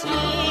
心。